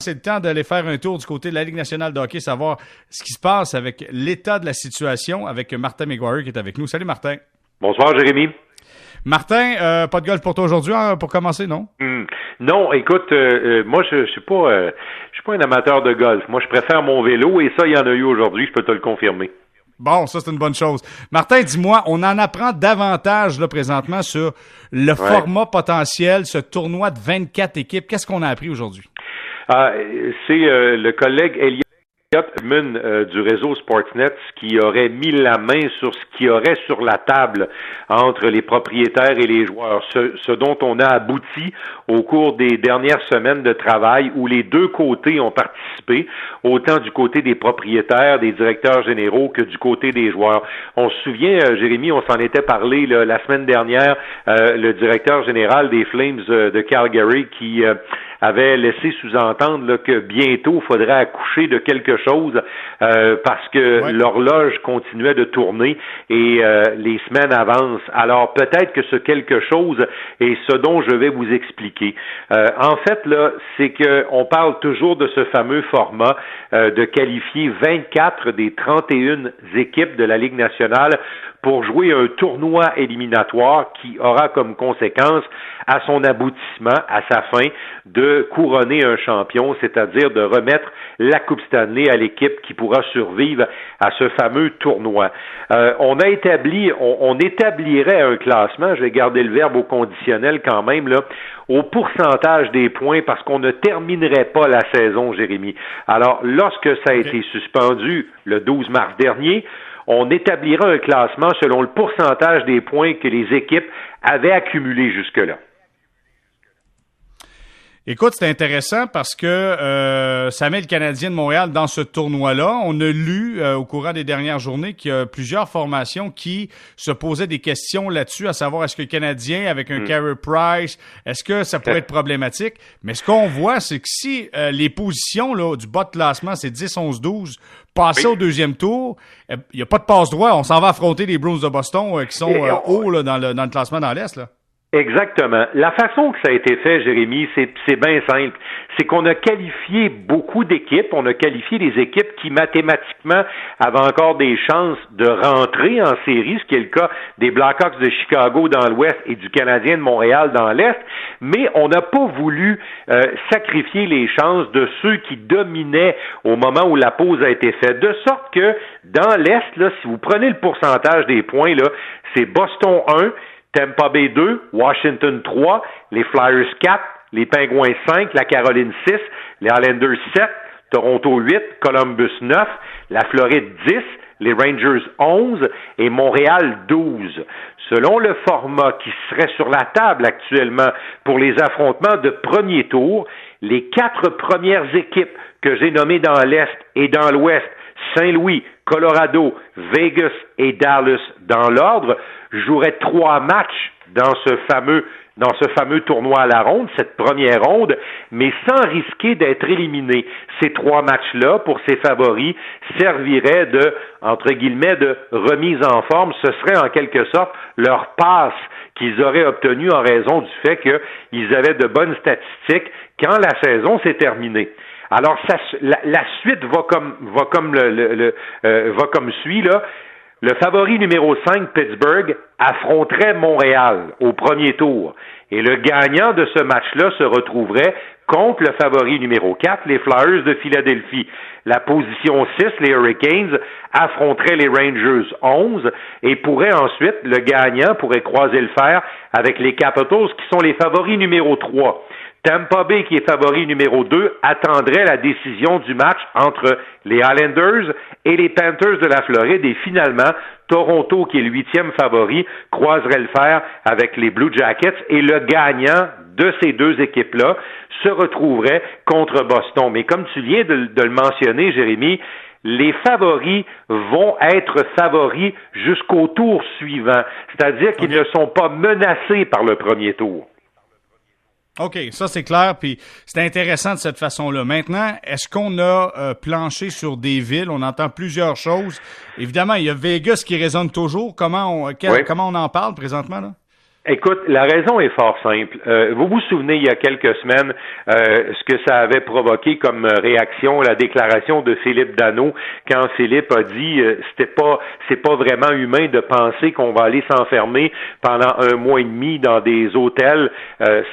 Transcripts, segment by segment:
c'est le temps d'aller faire un tour du côté de la Ligue nationale de hockey, savoir ce qui se passe avec l'état de la situation avec Martin McGuire qui est avec nous. Salut Martin. Bonsoir Jérémy. Martin, euh, pas de golf pour toi aujourd'hui hein, pour commencer, non? Hmm. Non, écoute, euh, euh, moi je, je suis pas je suis pas un amateur de golf. Moi je préfère mon vélo et ça il y en a eu aujourd'hui, je peux te le confirmer. Bon, ça c'est une bonne chose. Martin, dis-moi, on en apprend davantage là présentement sur le format potentiel, ce tournoi de 24 équipes. Qu'est-ce qu'on a appris aujourd'hui? Ah, c'est euh, le collègue Elliot Mun euh, du réseau Sportsnet qui aurait mis la main sur ce qui aurait sur la table entre les propriétaires et les joueurs, ce, ce, dont on a abouti au cours des dernières semaines de travail où les deux côtés ont participé, autant du côté des propriétaires, des directeurs généraux que du côté des joueurs. On se souvient, euh, Jérémy, on s'en était parlé la semaine dernière, le directeur général des Flames de Calgary qui avait laissé sous-entendre que bientôt il faudrait accoucher de quelque chose euh, parce que l'horloge continuait de tourner et euh, les semaines avancent. Alors peut-être que ce quelque chose est ce dont je vais vous expliquer. Euh, en fait, là, c'est qu'on parle toujours de ce fameux format de qualifier 24 des 31 équipes de la Ligue nationale pour jouer un tournoi éliminatoire qui aura comme conséquence à son aboutissement, à sa fin, de couronner un champion, c'est-à-dire de remettre la Coupe Stanley à l'équipe qui pourra survivre à ce fameux tournoi. Euh, on a établi, on, établirait un classement, je vais garder le verbe au conditionnel quand même, là, au pourcentage des points parce qu'on ne terminerait pas la saison, Jérémy. Alors, lorsque ça a été suspendu le 12 mars dernier, on établira un classement selon le pourcentage des points que les équipes avaient accumulés jusque-là. Écoute, c'est intéressant parce que euh, ça met le Canadien de Montréal dans ce tournoi-là. On a lu euh, au courant des dernières journées qu'il y a plusieurs formations qui se posaient des questions là-dessus, à savoir est-ce que le Canadien, avec un mm. Carey Price, est-ce que ça pourrait être problématique? Mais ce qu'on voit, c'est que si euh, les positions là, du bas de classement, c'est 10, 11, 12, passer au deuxième tour, il euh, n'y a pas de passe-droit. On s'en va affronter les Bruins de Boston qui sont hauts là, dans, le, dans le classement dans l'Est. Là. Exactement. La façon que ça a été fait, Jérémy, c'est bien simple. C'est qu'on a qualifié beaucoup d'équipes. On a qualifié des équipes qui mathématiquement avaient encore des chances de rentrer en série, ce qui est le cas des Blackhawks de Chicago dans l'Ouest et du Canadien de Montréal dans l'Est. Mais on n'a pas voulu euh, sacrifier les chances de ceux qui dominaient au moment où la pause a été faite. De sorte que dans l'Est, là, si vous prenez le pourcentage des points, là, c'est Boston 1, Tampa Bay 2, Washington 3, les Flyers 4, les Penguins 5, la Caroline 6, les Islanders 7, Toronto 8, Columbus 9, la Floride 10, les Rangers 11 et Montréal 12. Selon le format qui serait sur la table actuellement pour les affrontements de premier tour, les quatre premières équipes que j'ai nommées dans l'Est et dans l'Ouest, Saint-Louis, Colorado, Vegas et Dallas dans l'ordre, jouerait trois matchs dans ce fameux dans ce fameux tournoi à la ronde, cette première ronde, mais sans risquer d'être éliminé. Ces trois matchs-là, pour ces favoris, serviraient de, entre guillemets, de remise en forme. Ce serait en quelque sorte leur passe qu'ils auraient obtenue en raison du fait qu'ils avaient de bonnes statistiques quand la saison s'est terminée. Alors, ça, la, suite va comme va comme le, le, euh, va comme suit là. Le favori numéro 5, Pittsburgh, affronterait Montréal au premier tour. Et le gagnant de ce match-là se retrouverait contre le favori numéro 4, les Flyers de Philadelphie. La position 6, les Hurricanes, affronteraient les Rangers 11 et pourrait ensuite, le gagnant pourrait croiser le fer avec les Capitals qui sont les favoris numéro 3. Tampa Bay, qui est favori numéro 2, attendrait la décision du match entre les Islanders et les Panthers de la Floride. Et finalement, Toronto, qui est le huitième favori, croiserait le fer avec les Blue Jackets. Et le gagnant de ces deux équipes-là se retrouverait contre Boston. Mais comme tu viens de, le mentionner, Jérémy, les favoris vont être favoris jusqu'au tour suivant, c'est-à-dire qu'ils ne sont pas menacés par le premier tour. OK, ça c'est clair, puis c'est intéressant de cette façon-là. Maintenant, est-ce qu'on a euh, planché sur des villes? On entend plusieurs choses. Évidemment, il y a Vegas qui résonne toujours. Comment on, comment on en parle présentement? Là? Écoute, la raison est fort simple. Euh, vous vous souvenez, il y a quelques semaines, euh, ce que ça avait provoqué comme réaction, la déclaration de Philippe Dano, quand Philippe a dit euh, c'était pas c'est pas vraiment humain de penser qu'on va aller s'enfermer pendant un mois et demi dans des hôtels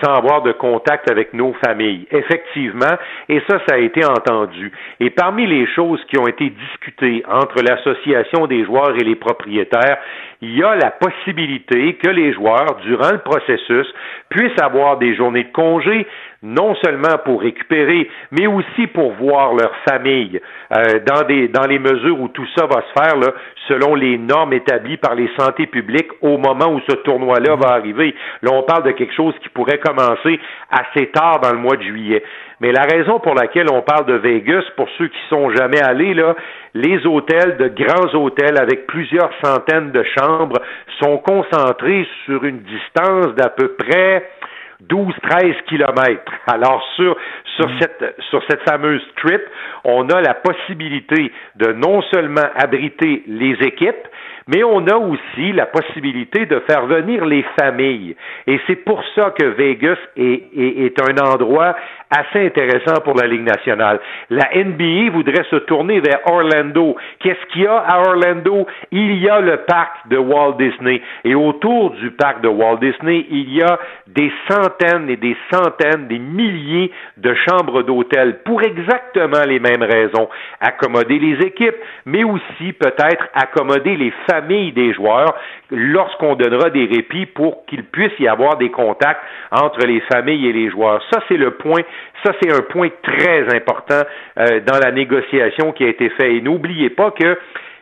sans avoir de contact avec nos familles. Effectivement, et ça, ça a été entendu. Et parmi les choses qui ont été discutées entre l'association des joueurs et les propriétaires, il y a la possibilité que les joueurs, durant le processus, puissent avoir des journées de congé, non seulement pour récupérer, mais aussi pour voir leur famille euh, dans, des, dans les mesures où tout ça va se faire là, selon les normes établies par les santé publiques au moment où ce tournoi-là va arriver. Là, on parle de quelque chose qui pourrait commencer assez tard dans le mois de juillet. Mais la raison pour laquelle on parle de Vegas, pour ceux qui sont jamais allés, là, les hôtels, de grands hôtels avec plusieurs centaines de chambres, sont concentrés sur une distance d'à peu près 12-13 kilomètres. Alors sur sur mm. cette sur cette fameuse trip, on a la possibilité de non seulement abriter les équipes, mais on a aussi la possibilité de faire venir les familles. Et c'est pour ça que Vegas est, est, est, un endroit assez intéressant pour la Ligue nationale. La NBA voudrait se tourner vers Orlando. Qu'est-ce qu'il y a à Orlando? Il y a le parc de Walt Disney. Et autour du parc de Walt Disney, il y a des centaines et des centaines, des milliers de chambres d'hôtel pour exactement les mêmes raisons. Accommoder les équipes, mais aussi peut-être accommoder les familles famille des joueurs lorsqu'on donnera des répits pour qu'il puisse y avoir des contacts entre les familles et les joueurs. Ça, c'est le point, ça, c'est un point très important euh, dans la négociation qui a été faite. Et n'oubliez pas que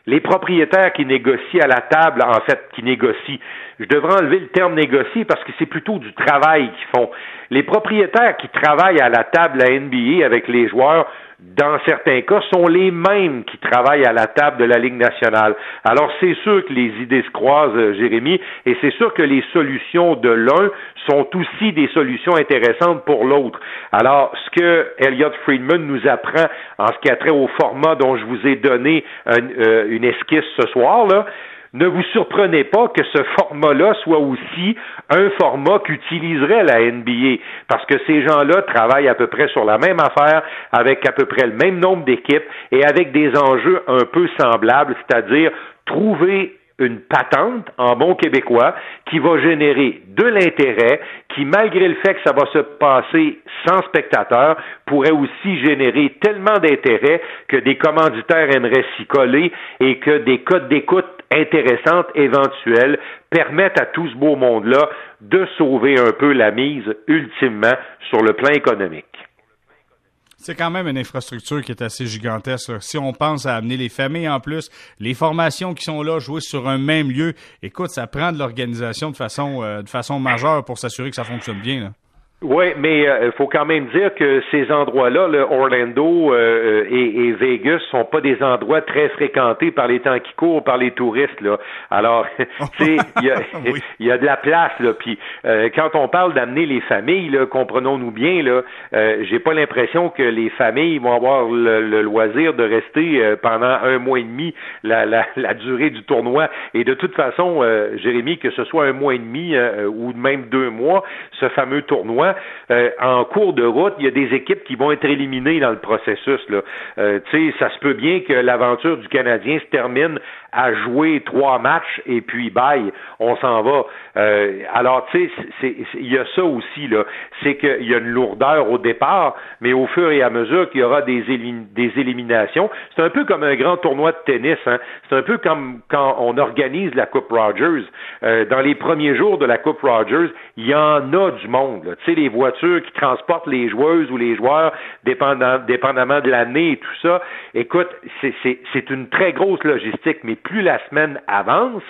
les propriétaires qui négocient à la table, en fait, qui négocient, je devrais enlever le terme négocier parce que c'est plutôt du travail qu'ils font. Les propriétaires qui travaillent à la table à NBA avec les joueurs dans certains cas, sont les mêmes qui travaillent à la table de la Ligue nationale. Alors, c'est sûr que les idées se croisent, euh, Jérémy, et c'est sûr que les solutions de l'un sont aussi des solutions intéressantes pour l'autre. Alors, ce que Elliot Friedman nous apprend en ce qui a trait au format dont je vous ai donné euh, une esquisse ce soir, là, ne vous surprenez pas que ce format-là soit aussi un format qu'utiliserait la NBA, parce que ces gens-là travaillent à peu près sur la même affaire, avec à peu près le même nombre d'équipes et avec des enjeux un peu semblables, c'est-à-dire trouver une patente en bon québécois qui va générer de l'intérêt, qui, malgré le fait que ça va se passer sans spectateurs, pourrait aussi générer tellement d'intérêt que des commanditaires aimeraient s'y coller et que des codes d'écoute intéressantes éventuelles permettent à tout ce beau monde-là de sauver un peu la mise ultimement sur le plan économique. C'est quand même une infrastructure qui est assez gigantesque. Si on pense à amener les familles en plus, les formations qui sont là, jouer sur un même lieu, écoute, ça prend de l'organisation de façon euh, de façon majeure pour s'assurer que ça fonctionne bien. Là. Oui, mais il euh, faut quand même dire que ces endroits-là, le Orlando euh, et, et, Vegas, sont pas des endroits très fréquentés par les temps qui courent, par les touristes. Là. Alors, tu sais, il y a, y a de la place. Là. Puis, euh, quand on parle d'amener les familles, comprenons-nous bien, là, j'ai pas l'impression que les familles vont avoir le, loisir de rester pendant un mois et demi la, la, la, durée du tournoi. Et de toute façon, Jérémy, que ce soit un mois et demi ou même deux mois, ce fameux tournoi euh, en cours de route, il y a des équipes qui vont être éliminées dans le processus. Là. Euh, ça se peut bien que l'aventure du Canadien se termine à jouer trois matchs et puis bye, on s'en va. Euh, alors, tu sais, il y a ça aussi, là. C'est qu'il y a une lourdeur au départ, mais au fur et à mesure qu'il y aura des, éliminations, c'est un peu comme un grand tournoi de tennis. Hein? C'est un peu comme quand on organise la Coupe Rogers. Euh, dans les premiers jours de la Coupe Rogers, il y en a du monde. Tu sais, les voitures qui transportent les joueuses ou les joueurs, dépendamment de l'année et tout ça. Écoute, c'est une très grosse logistique, mais plus la semaine avance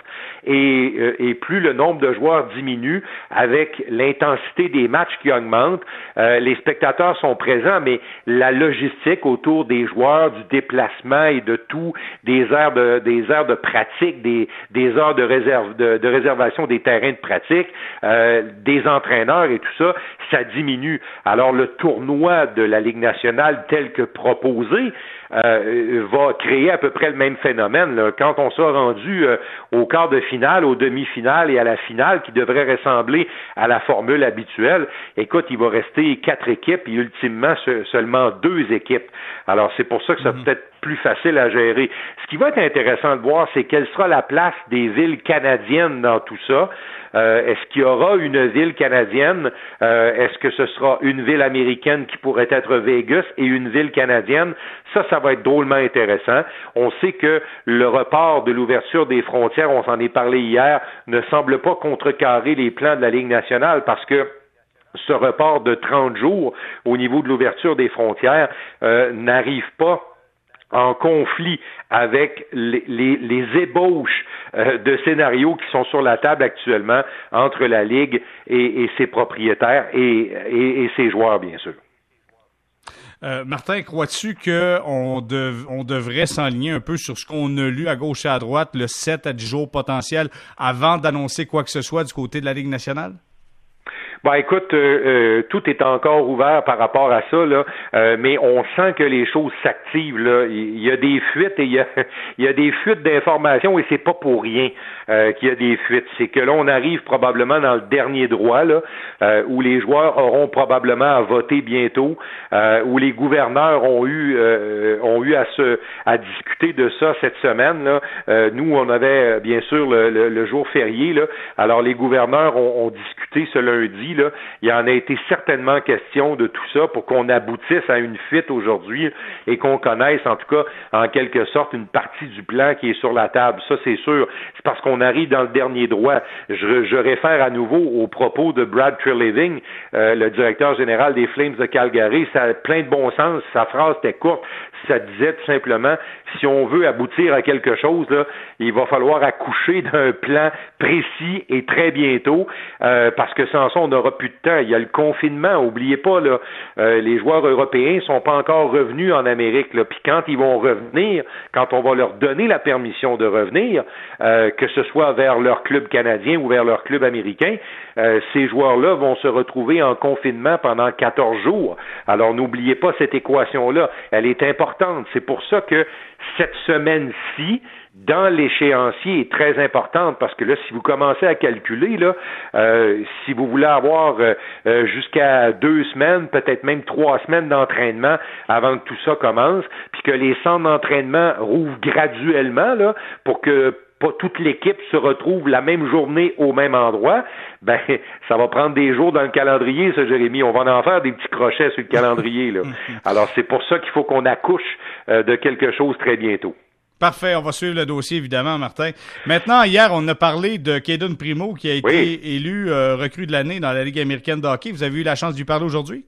et, euh, et plus le nombre de joueurs diminue avec l'intensité des matchs qui augmente, euh, les spectateurs sont présents, mais la logistique autour des joueurs, du déplacement et de tout, des heures de, des heures de pratique, des, des heures de, réserve, de, réservation des terrains de pratique, euh, des entraîneurs et tout ça, ça diminue. Alors le tournoi de la Ligue nationale tel que proposé, euh, va créer à peu près le même phénomène. Là. Quand on sera rendu euh, au quart de finale, aux demi-finales et à la finale, qui devrait ressembler à la formule habituelle, écoute, il va rester quatre équipes et ultimement seulement deux équipes. Alors c'est pour ça que ça mhm. peut être plus facile à gérer. Ce qui va être intéressant de voir, c'est quelle sera la place des villes canadiennes dans tout ça. Euh, est-ce qu'il y aura une ville canadienne? Euh, est-ce que ce sera une ville américaine qui pourrait être Vegas et une ville canadienne? Ça, ça va être drôlement intéressant. On sait que le report de l'ouverture des frontières, on s'en est parlé hier, ne semble pas contrecarrer les plans de la Ligue nationale parce que ce report de 30 jours au niveau de l'ouverture des frontières euh, n'arrive pas en conflit avec les, ébauches euh, de scénarios qui sont sur la table actuellement entre la Ligue et, ses propriétaires et, ses joueurs, bien sûr. Euh, Martin, crois-tu qu'on on devrait s'enligner un peu sur ce qu'on a lu à gauche et à droite, le 7 à 10 jours potentiel, avant d'annoncer quoi que ce soit du côté de la Ligue nationale? Ben écoute, euh, euh, tout est encore ouvert par rapport à ça, là, euh, mais on sent que les choses s'activent. Là. Il y a des fuites et il y a, y a des fuites d'informations et c'est pas pour rien qu'il y a des fuites. C'est que là, on arrive probablement dans le dernier droit, là, où les joueurs auront probablement à voter bientôt, où les gouverneurs ont eu ont eu à se à discuter de ça cette semaine. Là. nous, on avait bien sûr le, le, jour férié, là. Alors les gouverneurs ont, ont discuté ce lundi il y en a été certainement question de tout ça pour qu'on aboutisse à une fuite aujourd'hui et qu'on connaisse en tout cas en quelque sorte une partie du plan qui est sur la table. Ça, c'est sûr. C'est parce qu'on arrive dans le dernier droit. Je, réfère à nouveau aux propos de Brad Treliving, euh, le directeur général des Flames de Calgary. Ça a plein de bon sens. Sa phrase était courte. Ça disait tout simplement, si on veut aboutir à quelque chose, là, il va falloir accoucher d'un plan précis et très bientôt, euh, parce que sans ça, on plus de temps. Il y a le confinement. Oubliez pas, là, euh, les joueurs européens sont pas encore revenus en Amérique. Là. Puis quand ils vont revenir, quand on va leur donner la permission de revenir, euh, que ce soit vers leur club canadien ou vers leur club américain, ces joueurs-là vont se retrouver en confinement pendant 14 jours. Alors n'oubliez pas cette équation-là. Elle est importante. C'est pour ça que cette semaine-ci, dans l'échéancier est très importante parce que là, si vous commencez à calculer, là, euh, si vous voulez avoir euh, euh, jusqu'à deux semaines, peut-être même trois semaines d'entraînement avant que tout ça commence, puis que les centres d'entraînement rouvrent graduellement là, pour que pas toute l'équipe se retrouve la même journée au même endroit, ben ça va prendre des jours dans le calendrier, ça, Jérémy. On va en faire des petits crochets sur le calendrier. Là. Alors c'est pour ça qu'il faut qu'on accouche de quelque chose très bientôt. Parfait, on va suivre le dossier évidemment, Martin. Maintenant, hier, on a parlé de Caden Primo qui a été élu euh, recrue de l'année dans la Ligue américaine de hockey. Vous avez eu la chance de lui parler aujourd'hui?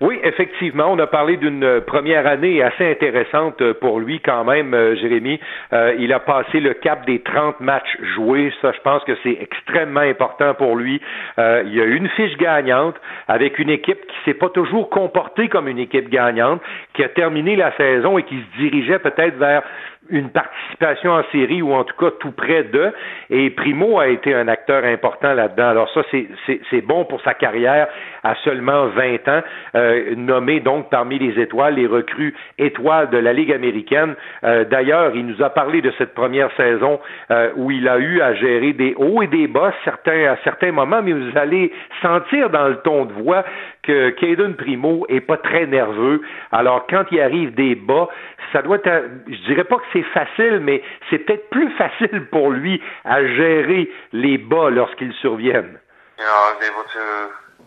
Oui, effectivement, on a parlé d'une première année assez intéressante pour lui quand même, euh, Jérémy. Euh, il a passé le cap des 30 matchs joués. Ça, je pense que c'est extrêmement important pour lui. il y a une fiche gagnante avec une équipe qui s'est pas toujours comportée comme une équipe gagnante, qui a terminé la saison et qui se dirigeait peut-être vers une participation en série ou en tout cas tout près d'eux. Et Primo a été un acteur important là-dedans. Alors ça, c'est bon pour sa carrière à seulement 20 ans, euh, nommé donc parmi les étoiles, les recrues étoiles de la Ligue américaine. Euh, d'ailleurs, il nous a parlé de cette première saison euh, où il a eu à gérer des hauts et des bas certains, à certains moments, mais vous allez sentir dans le ton de voix que Caden Primo est pas très nerveux. Alors quand il arrive des bas, ça doit être, je dirais pas que c'est facile, mais c'est peut-être plus facile pour lui à gérer les bas lorsqu'ils surviennent. You know, I was able to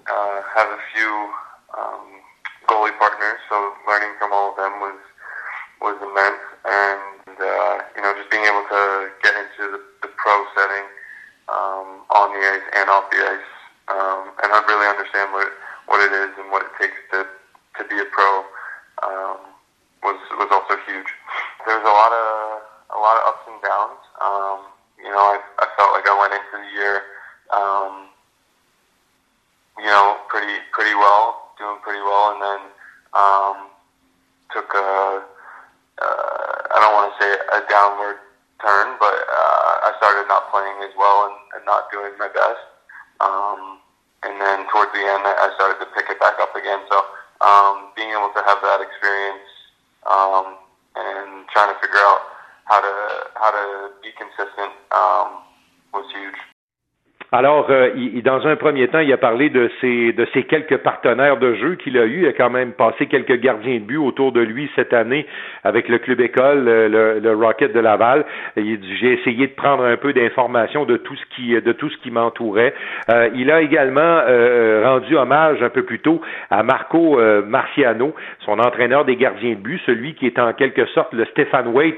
uh, have a few um, goalie partners, so learning from all of them was was immense, and uh, you know, just being able to get into the, the pro setting um, on the ice and off the ice, um, and I really understand what what it is and what it takes to to be a pro. Um, was was also huge. There's a lot of a lot of ups and downs. Um, you know, I, I felt like I went into the year, um, you know, pretty pretty well, doing pretty well, and then um, took a uh, I don't want to say a downward turn, but uh, I started not playing as well and, and not doing my best. Um, and then towards the end, I started to pick it back up again. So um, being able to have that experience um, how to how to be consistent um, was huge. Alors, euh, il, dans un premier temps, il a parlé de ses, de ses quelques partenaires de jeu qu'il a eu. Il a quand même passé quelques gardiens de but autour de lui cette année avec le club école, le, le Rocket de Laval. J'ai essayé de prendre un peu d'informations de tout ce qui, de tout ce qui m'entourait. Euh, il a également euh, rendu hommage un peu plus tôt à Marco euh, Marciano, son entraîneur des gardiens de but, celui qui est en quelque sorte le Stéphane Waite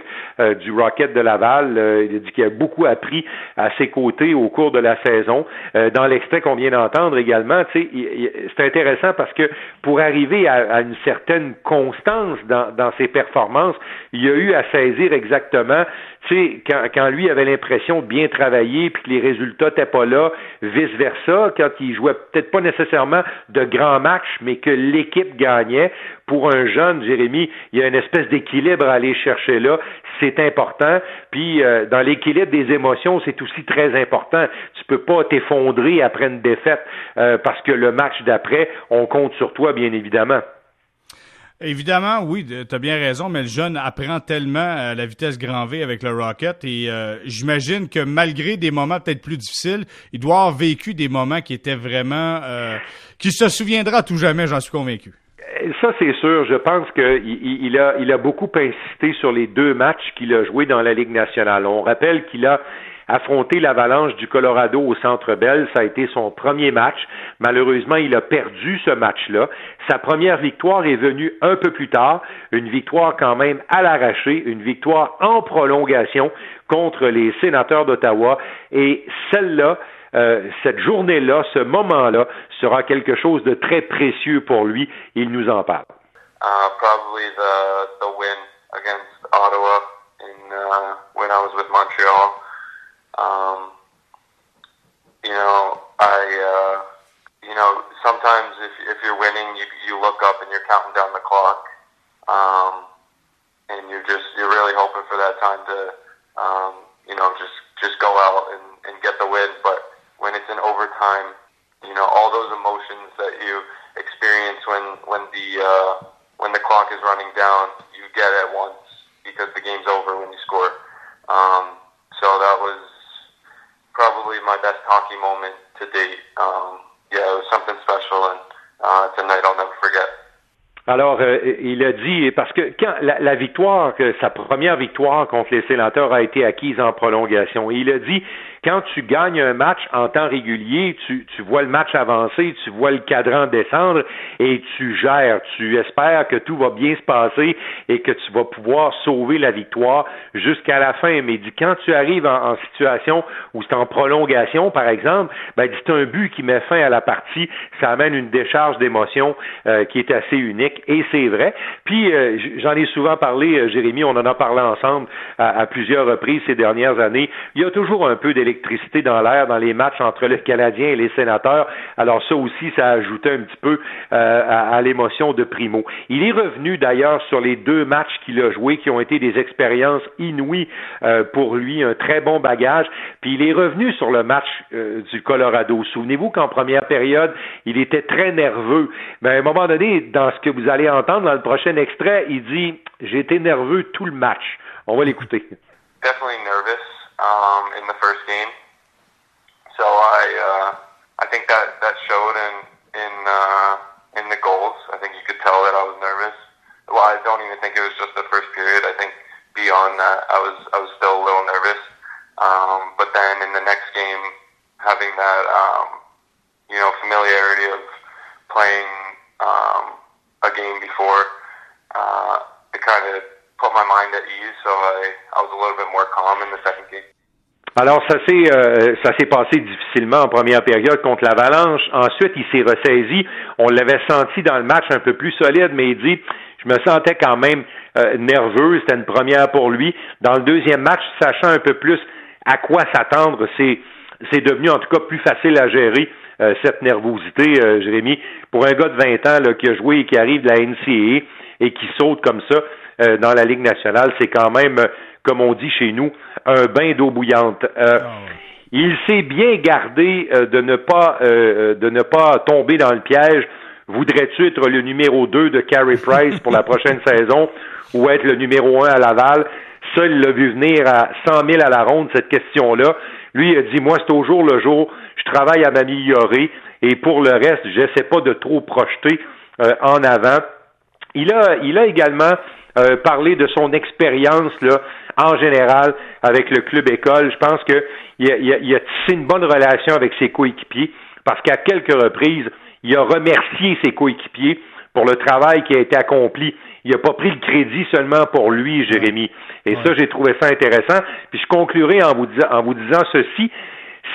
du Rocket de Laval. il a dit qu'il a beaucoup appris à ses côtés au cours de la saison euh, dans l'extrait qu'on vient d'entendre également, c'est intéressant parce que pour arriver à, une certaine constance dans, dans, ses performances, il y a eu à saisir exactement, quand, quand lui avait l'impression de bien travailler puis que les résultats n'étaient pas là, vice versa, quand il jouait peut-être pas nécessairement de grands matchs, mais que l'équipe gagnait. Pour un jeune, Jérémy, il y a une espèce d'équilibre à aller chercher là c'est important. Puis euh, dans l'équilibre des émotions, c'est aussi très important. Tu peux pas t'effondrer après une défaite euh, parce que le match d'après, on compte sur toi, bien évidemment. Évidemment, oui, tu as bien raison, mais le jeune apprend tellement à la vitesse grand V avec le Rocket et euh, j'imagine que malgré des moments peut-être plus difficiles, il doit avoir vécu des moments qui étaient vraiment... Euh, qui se souviendra tout jamais, j'en suis convaincu. Ça, c'est sûr. Je pense qu'il il a, il a beaucoup insisté sur les deux matchs qu'il a joués dans la Ligue nationale. On rappelle qu'il a affronté l'Avalanche du Colorado au Centre Bell. Ça a été son premier match. Malheureusement, il a perdu ce match-là. Sa première victoire est venue un peu plus tard, une victoire quand même à l'arraché, une victoire en prolongation contre les sénateurs d'Ottawa. Et celle-là, euh, cette journée-là, ce moment-là, sera quelque chose de très précieux pour lui. Il nous en parle. Uh, probably the, the win against Ottawa uh, when I was with Montreal. Um, you know, I, uh, you know, sometimes if, if you're winning, you, you look up and you're counting down the clock. Alors, euh, il a dit, parce que quand la, la, victoire, sa première victoire contre les sénateurs a été acquise en prolongation, il a dit, quand tu gagnes un match en temps régulier, tu, tu vois le match avancer, tu vois le cadran descendre et tu gères, tu espères que tout va bien se passer et que tu vas pouvoir sauver la victoire jusqu'à la fin. Mais dit, quand tu arrives en, situation où c'est en prolongation, par exemple, ben, c'est un but qui met fin à la partie, ça amène une décharge d'émotions euh, qui est assez unique et c'est vrai. Puis, euh, j'en ai souvent parlé, euh, Jérémy, on en a parlé ensemble à, à plusieurs reprises ces dernières années. Il y a toujours un peu d'éléments dans l'air dans les matchs entre le Canadien et les sénateurs. Alors ça aussi, ça a ajouté un petit peu euh, à, l'émotion de Primo. Il est revenu d'ailleurs sur les deux matchs qu'il a joués qui ont été des expériences inouïes euh, pour lui, un très bon bagage. Puis il est revenu sur le match euh, du Colorado. Souvenez-vous qu'en première période, il était très nerveux. Mais à un moment donné, dans ce que vous allez entendre dans le prochain extrait, il dit J'ai été nerveux tout le match. On va l'écouter. Definitely nervous. Um, in the first game. So I uh, I think that that showed in in uh, in the goals. I think you could tell that I was nervous. Well, I don't even think it was just the first period. I think beyond that, I was I was still a little nervous. Um, but then in the next game, having that um, you know familiarity of playing um, a game before, uh, it kind of Alors ça s'est euh, ça s'est passé difficilement en première période contre l'Avalanche. Ensuite, il s'est ressaisi. On l'avait senti dans le match un peu plus solide, mais il dit je me sentais quand même euh, nerveux. C'était une première pour lui. Dans le deuxième match, sachant un peu plus à quoi s'attendre, c'est c'est devenu en tout cas plus facile à gérer euh, cette nervosité, Jérémy. Pour un gars de 20 ans là, qui a joué et qui arrive de la NCAA et qui saute comme ça, euh, dans la Ligue nationale. C'est quand même, euh, comme on dit chez nous, un bain d'eau bouillante. Euh, ah il s'est bien gardé de ne pas de ne pas tomber dans le piège. Voudrais-tu être le numéro 2 de Carey Price pour la prochaine saison ou être le numéro 1 à Laval? Ça, il l'a vu venir à 100 000 à la ronde, cette question-là. Lui, il a dit, moi, c'est au jour le jour, je travaille à m'améliorer, et pour le reste, j'essaie pas de trop projeter euh, en avant. Il a, il a également euh, parlé de son expérience là, en général avec le club école. Je pense qu'il a, il a tissé une bonne relation avec ses coéquipiers parce qu'à quelques reprises, il a remercié ses coéquipiers pour le travail qui a été accompli. Il n'a pas pris le crédit seulement pour lui, Jérémy. Et ça, j'ai trouvé ça intéressant. Puis je conclurai en vous, en vous disant ceci.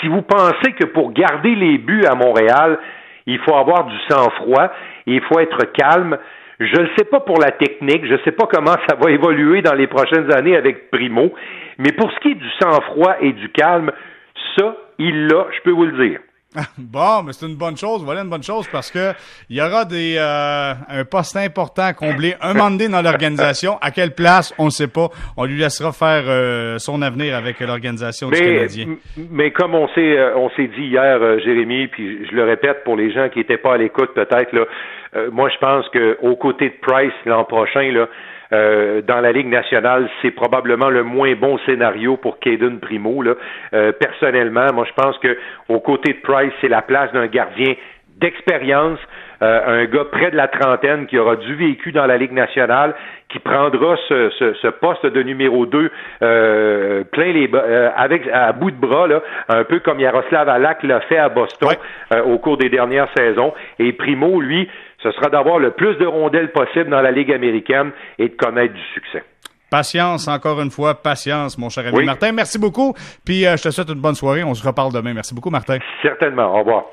Si vous pensez que pour garder les buts à Montréal, il faut avoir du sang-froid, il faut être calme, je ne sais pas pour la technique, je ne sais pas comment ça va évoluer dans les prochaines années avec Primo, mais pour ce qui est du sang-froid et du calme, ça, il l'a, je peux vous le dire. Bon, mais c'est une bonne chose. Voilà une bonne chose parce que il y aura des euh, un poste important à combler un moment donné dans l'organisation. À quelle place, on ne sait pas. On lui laissera faire euh, son avenir avec l'organisation du Canadien. Mais comme on s'est euh, on s'est dit hier, Jérémy, puis je le répète pour les gens qui n'étaient pas à l'écoute peut-être là, moi je pense que aux côtés de Price l'an prochain là. Euh, dans la Ligue nationale, c'est probablement le moins bon scénario pour Caden Primo. Là. Euh, personnellement, moi je pense que aux côtés de Price, c'est la place d'un gardien d'expérience, euh, un gars près de la trentaine qui aura du vécu dans la Ligue nationale, qui prendra ce, ce, poste de numéro 2 plein les avec à bout de bras, là, un peu comme Yaroslav Alak l'a fait à Boston au cours des dernières saisons. Et Primo, lui, ce sera d'avoir le plus de rondelles possible dans la Ligue américaine et de connaître du succès. Patience, encore une fois, patience, mon cher ami Martin. Merci beaucoup. Puis euh, je te souhaite une bonne soirée. On se reparle demain. Merci beaucoup, Martin. Certainement. Au revoir.